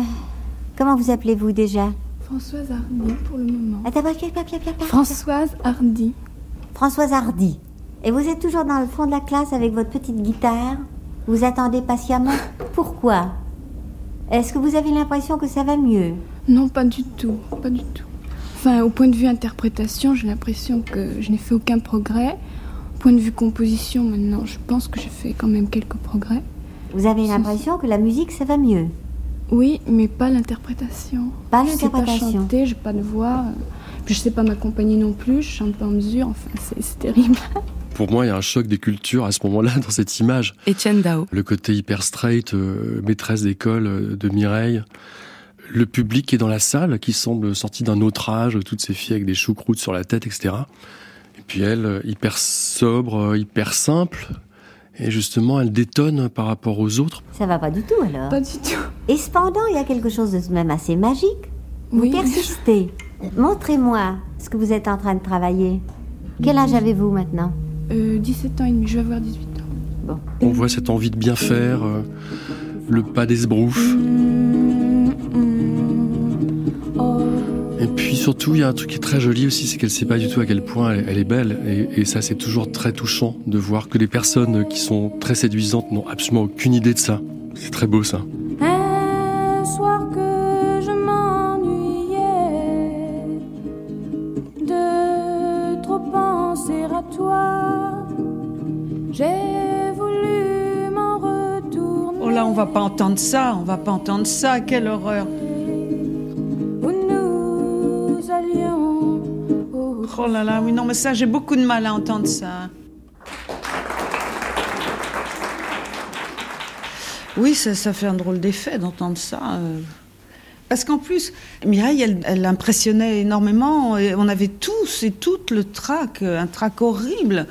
comment vous appelez-vous déjà? Françoise Hardy pour le moment. Attends, papier, papier, papier. Françoise Hardy. Françoise Hardy. Et vous êtes toujours dans le fond de la classe avec votre petite guitare? Vous attendez patiemment? Pourquoi? Est-ce que vous avez l'impression que ça va mieux Non, pas du tout, pas du tout. Enfin, au point de vue interprétation, j'ai l'impression que je n'ai fait aucun progrès. Au point de vue composition, maintenant, je pense que j'ai fait quand même quelques progrès. Vous avez l'impression que la musique, ça va mieux Oui, mais pas l'interprétation. Pas Je sais pas l'interprétation. chanter, j'ai pas de voix. Puis je sais pas m'accompagner non plus, je chante pas en mesure. Enfin, c'est terrible. Pour moi, il y a un choc des cultures à ce moment-là dans cette image. Étienne Dao. Le côté hyper straight, euh, maîtresse d'école euh, de Mireille. Le public qui est dans la salle, qui semble sorti d'un autre âge, toutes ces filles avec des choucroutes sur la tête, etc. Et puis elle, euh, hyper sobre, hyper simple. Et justement, elle détonne par rapport aux autres. Ça va pas du tout alors Pas du tout. Et cependant, il y a quelque chose de même assez magique. Vous Oui. persistez. Montrez-moi ce que vous êtes en train de travailler. Quel âge avez-vous maintenant? Euh, 17 ans et demi, je vais avoir 18 ans. Bon. On voit cette envie de bien faire, euh, le pas d'esbrouf. Et puis surtout, il y a un truc qui est très joli aussi, c'est qu'elle sait pas du tout à quel point elle, elle est belle. Et, et ça, c'est toujours très touchant de voir que les personnes qui sont très séduisantes n'ont absolument aucune idée de ça. C'est très beau ça. Là, on va pas entendre ça, on va pas entendre ça, quelle horreur. Où nous allions. Oh là là, oui, non, mais ça, j'ai beaucoup de mal à entendre ça. Oui, ça, ça fait un drôle d'effet d'entendre ça. euh. Parce qu'en plus, Mireille, elle, elle impressionnait énormément. Et on avait tous et toutes le trac, un trac horrible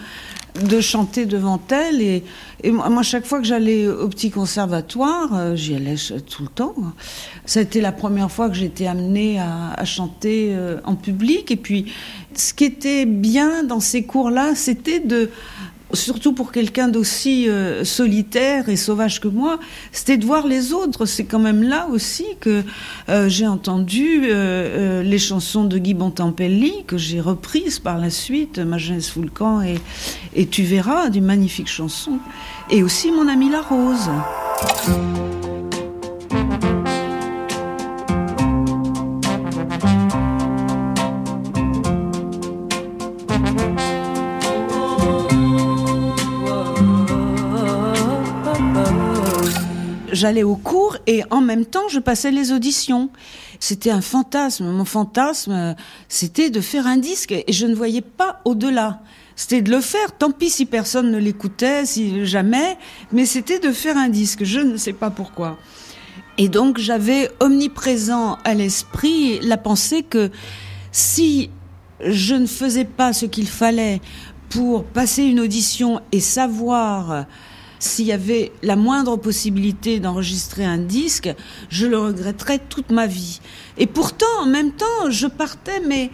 de chanter devant elle. Et, et moi, chaque fois que j'allais au petit conservatoire, euh, j'y allais tout le temps. Été la première fois que j'étais amenée à, à chanter euh, en public. Et puis, ce qui était bien dans ces cours-là, c'était de surtout pour quelqu'un d'aussi euh, solitaire et sauvage que moi, c'était de voir les autres. C'est quand même là aussi que euh, j'ai entendu euh, les chansons de Guy Bontempelli, que j'ai reprises par la suite, Ma jeunesse et, et Tu verras, des magnifiques chansons. Et aussi Mon ami la rose. J'allais au cours et en même temps je passais les auditions. C'était un fantasme. Mon fantasme, euh, c'était de faire un disque et je ne voyais pas au-delà. C'était de le faire, tant pis si personne ne l'écoutait, si jamais, mais c'était de faire un disque. Je ne sais pas pourquoi. Et donc j'avais omniprésent à l'esprit la pensée que si je ne faisais pas ce qu'il fallait pour passer une audition et savoir s'il y avait la moindre possibilité d'enregistrer un disque, je le regretterais toute ma vie. Et pourtant, en même temps, je partais, mais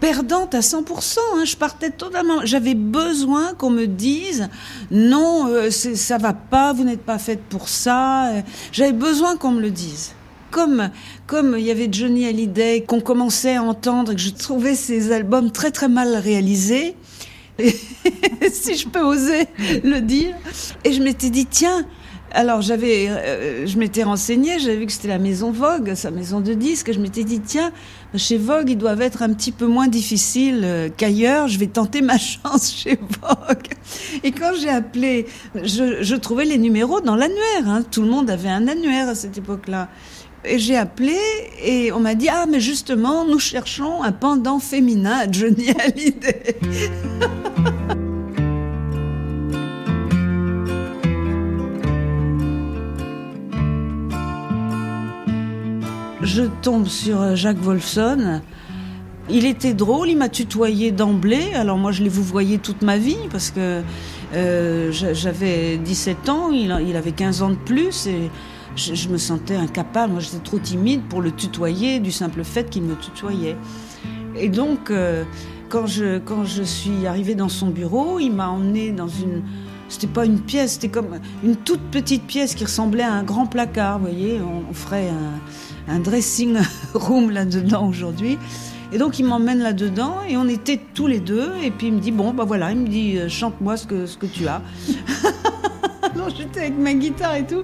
perdante à 100%. hein, je partais totalement. J'avais besoin qu'on me dise non, euh, ça va pas, vous n'êtes pas faite pour ça. J'avais besoin qu'on me le dise. Comme comme il y avait Johnny Hallyday qu'on commençait à entendre que je trouvais ses albums très très mal réalisés. si je peux oser le dire. Et je m'étais dit, tiens, Alors j'avais, euh, je m'étais renseignée, j'avais vu que c'était la maison Vogue, sa maison de disques, et je m'étais dit tiens, chez Vogue ils doivent être un petit peu moins difficiles euh, qu'ailleurs, je vais tenter ma chance chez Vogue. Et quand j'ai appelé, je, je, trouvais les numéros dans l'annuaire, hein. tout le monde avait un annuaire à cette époque-là. Et j'ai appelé et on m'a dit ah mais justement nous cherchons un pendant féminin à Johnny Hallyday. je tombe sur Jacques Wolfson. Il était drôle, il m'a tutoyé d'emblée. Alors moi, je l'ai vous voyé toute ma vie parce que euh, j'avais 17 ans, il, avait 15 ans de plus et je, me sentais incapable. Moi, j'étais trop timide pour le tutoyer du simple fait qu'il me tutoyait. Et donc, euh, quand, je, quand je suis arrivée dans son bureau, il m'a emmené dans une c'était pas une pièce, c'était comme une toute petite pièce qui ressemblait à un grand placard, vous voyez. On, ferait un, dressing room là-dedans aujourd'hui. Et donc il m'emmène là-dedans et on était tous les deux. Et puis il me dit bon bah voilà, il me dit euh, chante-moi ce que ce que tu as. J'étais avec ma guitare et tout.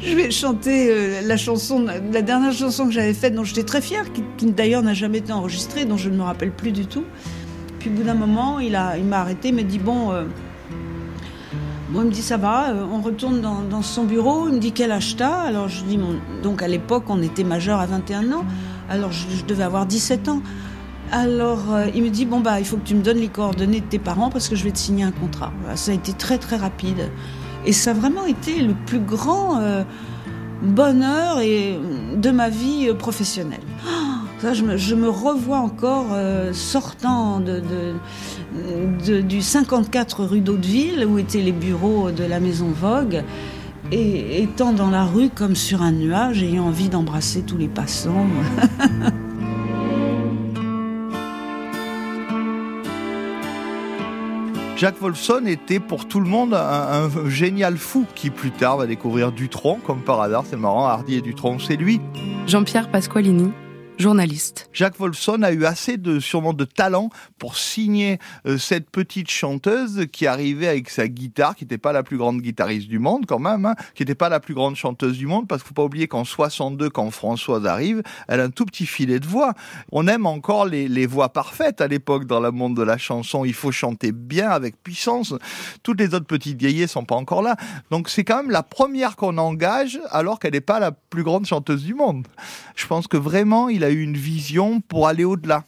Je vais chanter euh, la dernière chanson que j'avais faite, dont j'étais très fière, qui, d'ailleurs n'a jamais été enregistrée, dont je ne me rappelle plus du tout. Puis au bout d'un moment, il a, il m'a arrêté, il m'a dit bon. Euh, il me dit ça va, euh, on retourne dans, son bureau, il me dit quel âge t'as? Alors je dis, donc à l'époque on était majeur à 21 ans, alors je, devais avoir 17 ans. Alors euh, il me dit, bon bah il faut que tu me donnes les coordonnées de tes parents parce que je vais te signer un contrat. ça a été très très rapide. Et ça a vraiment été le plus grand euh, bonheur et, de ma vie professionnelle. ça, je, me, revois encore sortant de, de du 54 rue d'Hauteville, où étaient les bureaux de la maison Vogue, et étant dans la rue comme sur un nuage, ayant envie d'embrasser tous les passants. Jacques Wolfson était pour tout le monde un, génial fou qui plus tard va découvrir Dutronc, comme par hasard, c'est marrant, Hardy et Dutronc, c'est lui. Jean-Pierre Pasqualini, journaliste. Jacques Wolfson a eu assez de talent pour signer euh, cette petite chanteuse qui arrivait avec sa guitare, qui n'était pas la plus grande guitariste du monde quand même, hein, qui n'était pas la plus grande chanteuse du monde, parce qu'il faut pas oublier qu'en 62, quand Françoise arrive, elle a un tout petit filet de voix. On aime encore les, voix parfaites à l'époque dans le monde de la chanson. Il faut chanter bien avec puissance. Toutes les autres petites vieilles sont pas encore là. Donc c'est quand même la première qu'on engage alors qu'elle n'est pas la plus grande chanteuse du monde. Je pense que vraiment il a eu une vision pour aller au-delà.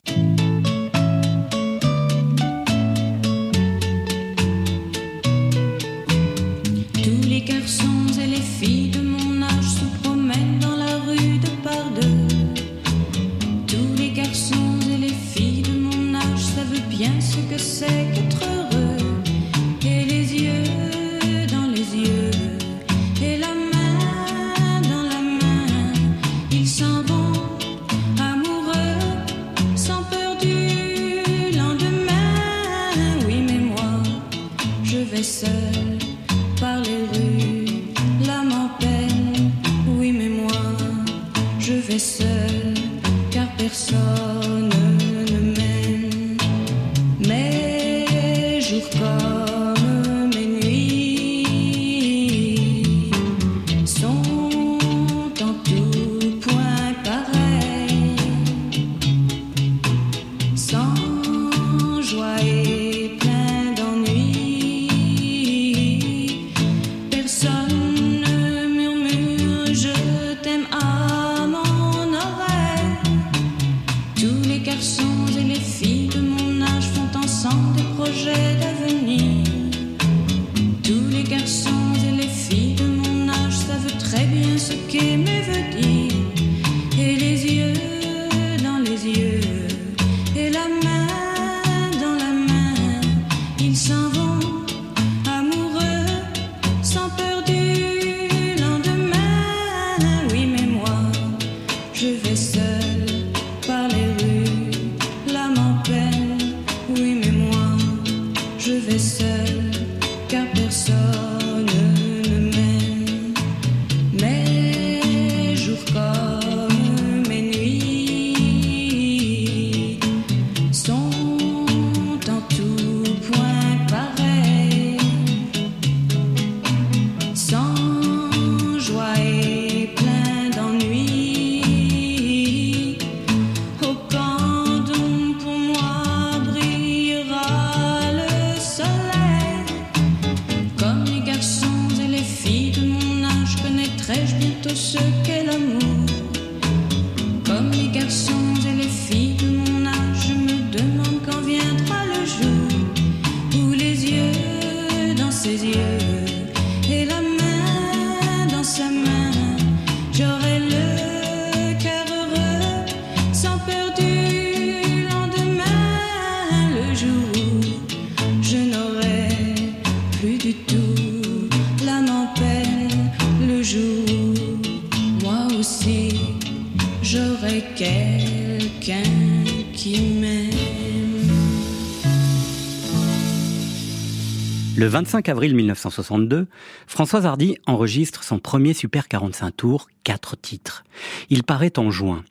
25 avril 1962, Françoise Hardy enregistre son premier Super 45 tours, quatre titres. Il paraît en juin.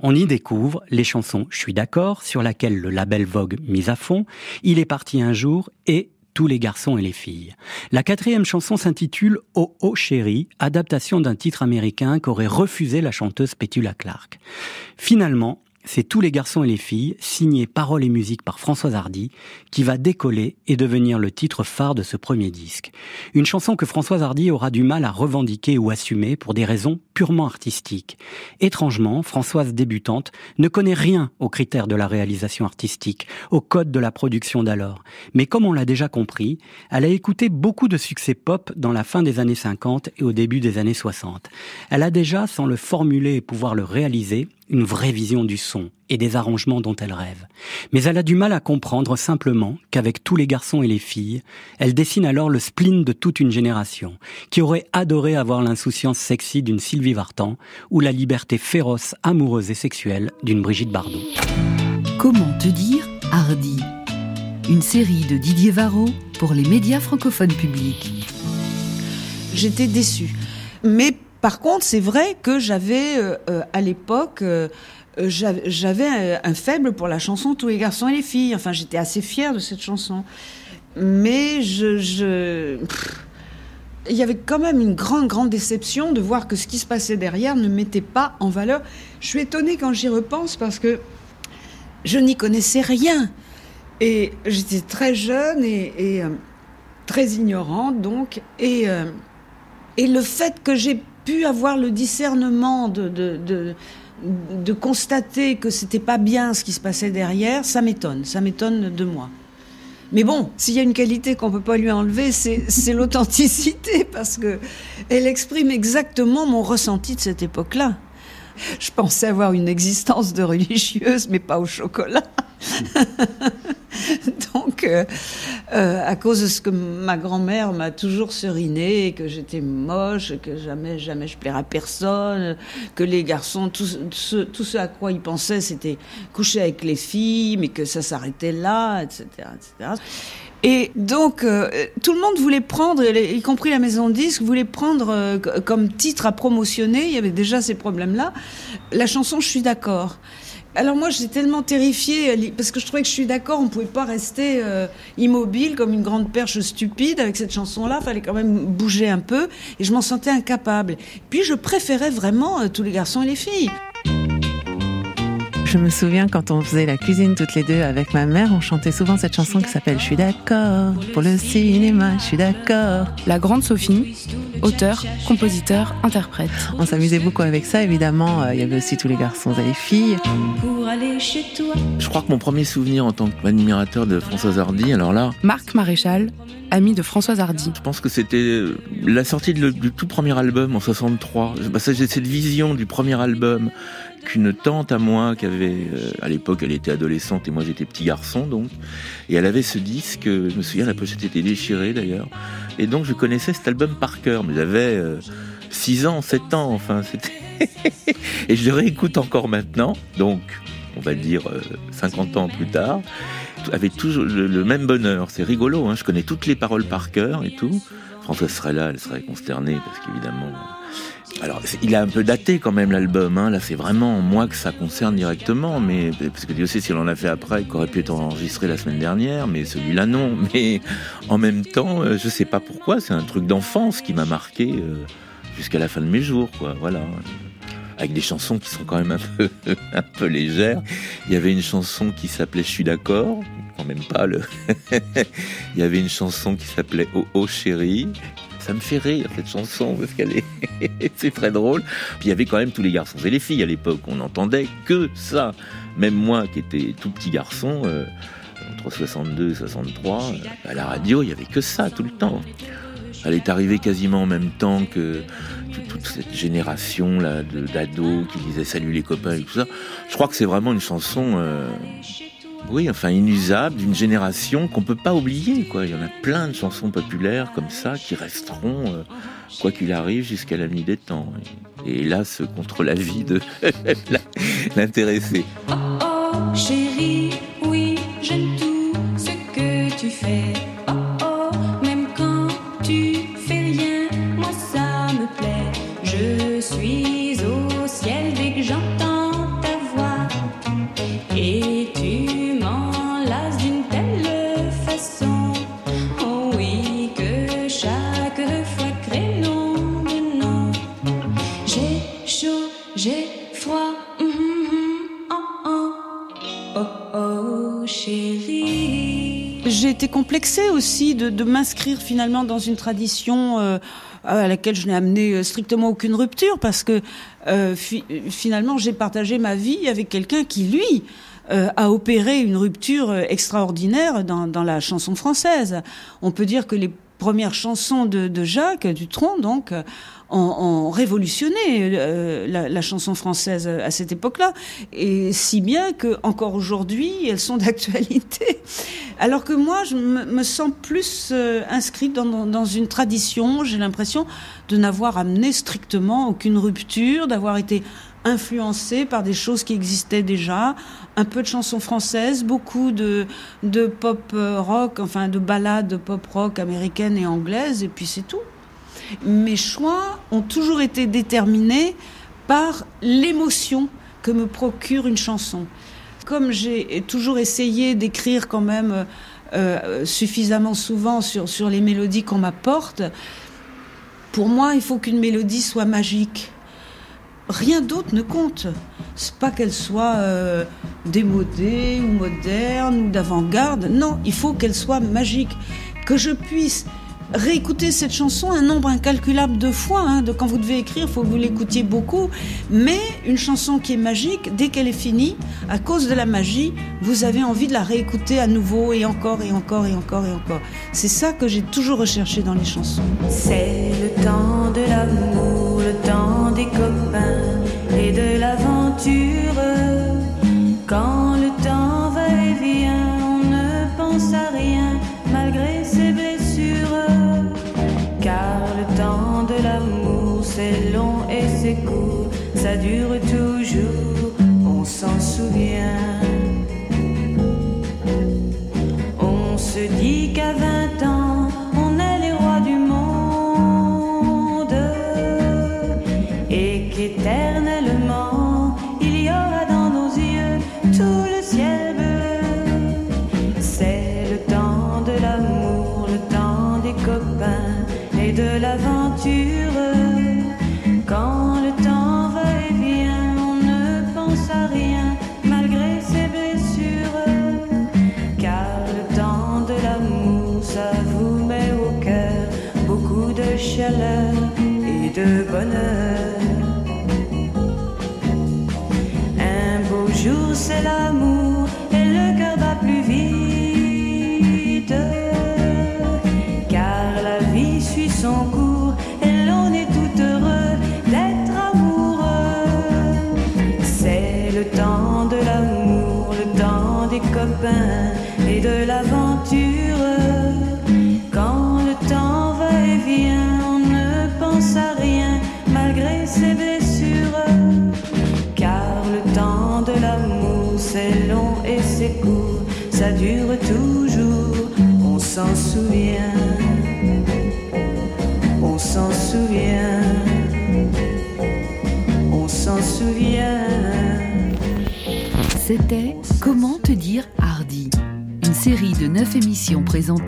On y découvre les chansons Je suis d'accord, sur laquelle le label Vogue mise à fond, Il est parti un jour et tous les garçons et les filles. La quatrième chanson s'intitule Oh Oh Chérie, adaptation d'un titre américain qu'aurait refusé la chanteuse Petula Clark. Finalement, c'est Tous les garçons et les filles, signé paroles et musique par Françoise Hardy, qui va décoller et devenir le titre phare de ce premier disque. Une chanson que Françoise Hardy aura du mal à revendiquer ou assumer pour des raisons purement artistiques. Étrangement, Françoise débutante ne connaît rien aux critères de la réalisation artistique, au code de la production d'alors. Mais comme on l'a déjà compris, elle a écouté beaucoup de succès pop dans la fin des années 50 et au début des années 60. Elle a déjà, sans le formuler et pouvoir le réaliser, une vraie vision du son et des arrangements dont elle rêve. Mais elle a du mal à comprendre simplement qu'avec tous les garçons et les filles, elle dessine alors le spleen de toute une génération, qui aurait adoré avoir l'insouciance sexy d'une Sylvie Vartan ou la liberté féroce, amoureuse et sexuelle d'une Brigitte Bardot. Comment te dire Hardy Une série de Didier Varro pour les médias francophones publics. J'étais déçue. Mais par contre, c'est vrai que j'avais euh, euh, à l'époque, euh, j'avais un, faible pour la chanson Tous les garçons et les filles. Enfin, j'étais assez fière de cette chanson. Mais je, il y avait quand même une grande, grande déception de voir que ce qui se passait derrière ne mettait pas en valeur. Je suis étonnée quand j'y repense parce que je n'y connaissais rien. Et j'étais très jeune et, très ignorante, donc. Et le fait que j'ai pu avoir le discernement de, de, de, constater que c'était pas bien ce qui se passait derrière, ça m'étonne. Ça m'étonne de moi. Mais bon, s'il y a une qualité qu'on peut pas lui enlever, c'est l'authenticité parce que elle exprime exactement mon ressenti de cette époque-là. Je pensais avoir une existence de religieuse, mais pas au chocolat. Donc, euh, euh, à cause de ce que ma grand-mère m'a toujours seriné, que j'étais moche, que jamais, jamais je plairais à personne, que les garçons, tout, ce, tout ce à quoi ils pensaient, c'était coucher avec les filles, mais que ça s'arrêtait là, etc., etc. Et donc, euh, tout le monde voulait prendre, y compris la maison de disques, voulait prendre euh, comme titre à promotionner, il y avait déjà ces problèmes-là, la chanson Je suis d'accord. Alors moi, j'étais tellement terrifiée, l'i- parce que je trouvais que je suis d'accord, on pouvait pas rester euh, immobile comme une grande perche stupide avec cette chanson-là, fallait quand même bouger un peu, et je m'en sentais incapable. Puis je préférais vraiment euh, tous les garçons et les filles. Je me souviens quand on faisait la cuisine toutes les deux avec ma mère, on chantait souvent cette chanson qui s'appelle Je suis d'accord pour le cinéma, je suis d'accord. La grande Sophie, auteur, compositeur, interprète. On s'amusait beaucoup avec ça, évidemment. euh, Il y avait aussi tous les garçons et les filles. Pour aller chez toi. Je crois que mon premier souvenir en tant qu'admirateur de Françoise Hardy, alors là, Marc Maréchal, ami de Françoise Hardy. je pense que c'était euh, la sortie de le- du tout premier album en 63. Bah, ça, J'ai cette vision du premier album qu'une tante à moi qui avait, euh, à l'époque, elle était adolescente et moi j'étais petit garçon donc, et elle avait ce disque, je me souviens la pochette était déchirée d'ailleurs, et donc je connaissais cet album par cœur, mais j'avais 6 ans, 7 ans, enfin c'était... et je le réécoute encore maintenant, donc on va dire euh, 50 ans plus tard, avec toujours le, le même bonheur. C'est rigolo, hein, je connais toutes les paroles par cœur et tout. Françoise serait là, elle serait consternée parce qu'évidemment. Alors, il a un peu daté quand même l'album. Hein. Là, c'est vraiment moi que ça concerne directement, mais parce que Dieu sait si on en a fait après, qui aurait pu être enregistré la semaine dernière, mais celui-là non. Mais en même temps, euh, je sais pas pourquoi, c'est un truc d'enfance qui m'a marqué euh, jusqu'à la fin de mes jours. Voilà avec des chansons qui sont quand même un peu, un peu légères. Il y avait une chanson qui s'appelait Je suis d'accord, quand même pas le. Il y avait une chanson qui s'appelait Oh oh chérie. Ça me fait rire cette chanson parce qu'elle est, c'est très drôle. Puis il y avait quand même tous les garçons et les filles à l'époque. On n'entendait que ça. Même moi qui étais tout petit garçon, euh, entre entre 62 et 63, euh, à la radio, il y avait que ça tout le temps. Elle est arrivée quasiment en même temps que toute cette génération là d'ados qui disaient salut les copains et tout ça. Je crois que c'est vraiment une chanson, euh, oui, enfin inusable d'une génération qu'on peut pas oublier. Quoi. Il y en a plein de chansons populaires comme ça qui resteront, euh, quoi qu'il arrive, jusqu'à la nuit des temps. Et, hélas, contre la vie de l'intéressé. Oh, oh, chérie, complexée aussi de, m'inscrire finalement dans une tradition euh, à laquelle je n'ai amené euh, strictement aucune rupture parce que euh, fi- finalement j'ai partagé ma vie avec quelqu'un qui lui a opéré une rupture extraordinaire dans, dans la chanson française. On peut dire que les premières chansons de, Jacques Dutronc donc euh, ont, ont euh, la, chanson française à cette époque-là, et si bien que encore aujourd'hui elles sont d'actualité. Alors que moi, je me, sens plus euh, inscrite dans une tradition. J'ai l'impression de n'avoir amené strictement aucune rupture, d'avoir été influencée par des choses qui existaient déjà, un peu de chansons françaises, beaucoup de, de pop euh, rock, enfin de ballades pop rock américaines et anglaises, et puis c'est tout. Mes choix ont toujours été déterminés par l'émotion que me procure une chanson. Comme j'ai toujours essayé d'écrire quand même euh, suffisamment souvent sur, sur les mélodies qu'on m'apporte, pour moi, il faut qu'une mélodie soit magique. Rien d'autre ne compte. C'est pas qu'elle soit euh, démodée ou moderne ou d'avant-garde. Non, il faut qu'elle soit magique. Que je puisse réécouter cette chanson un nombre incalculable de fois. Hein. De quand vous devez écrire, il faut que vous l'écoutiez beaucoup. Mais une chanson qui est magique, dès qu'elle est finie, à cause de la magie, vous avez envie de la réécouter à nouveau et encore et encore et encore et encore. C'est ça que j'ai toujours recherché dans les chansons. C'est le temps de l'amour, le temps des copains et de l'aventure. Quand le temps va et vient, on ne pense à ça dure toujours, on s'en souvient.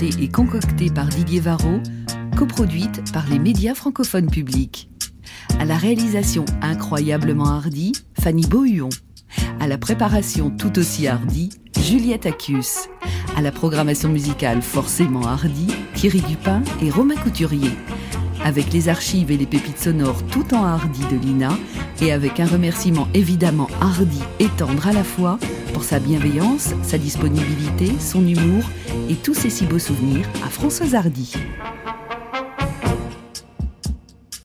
Et concoctées par Didier Varro, coproduite par les médias francophones publics. À la réalisation incroyablement hardie, Fanny Beauhuon. À la préparation tout aussi hardie, Juliette Accius. À la programmation musicale forcément hardie, Thierry Dupin et Romain Couturier. Avec les archives et les pépites sonores tout en hardi de Lina et avec un remerciement évidemment hardi et tendre à la fois pour sa bienveillance, sa disponibilité, son humour et tous ses si beaux souvenirs à Françoise Hardy.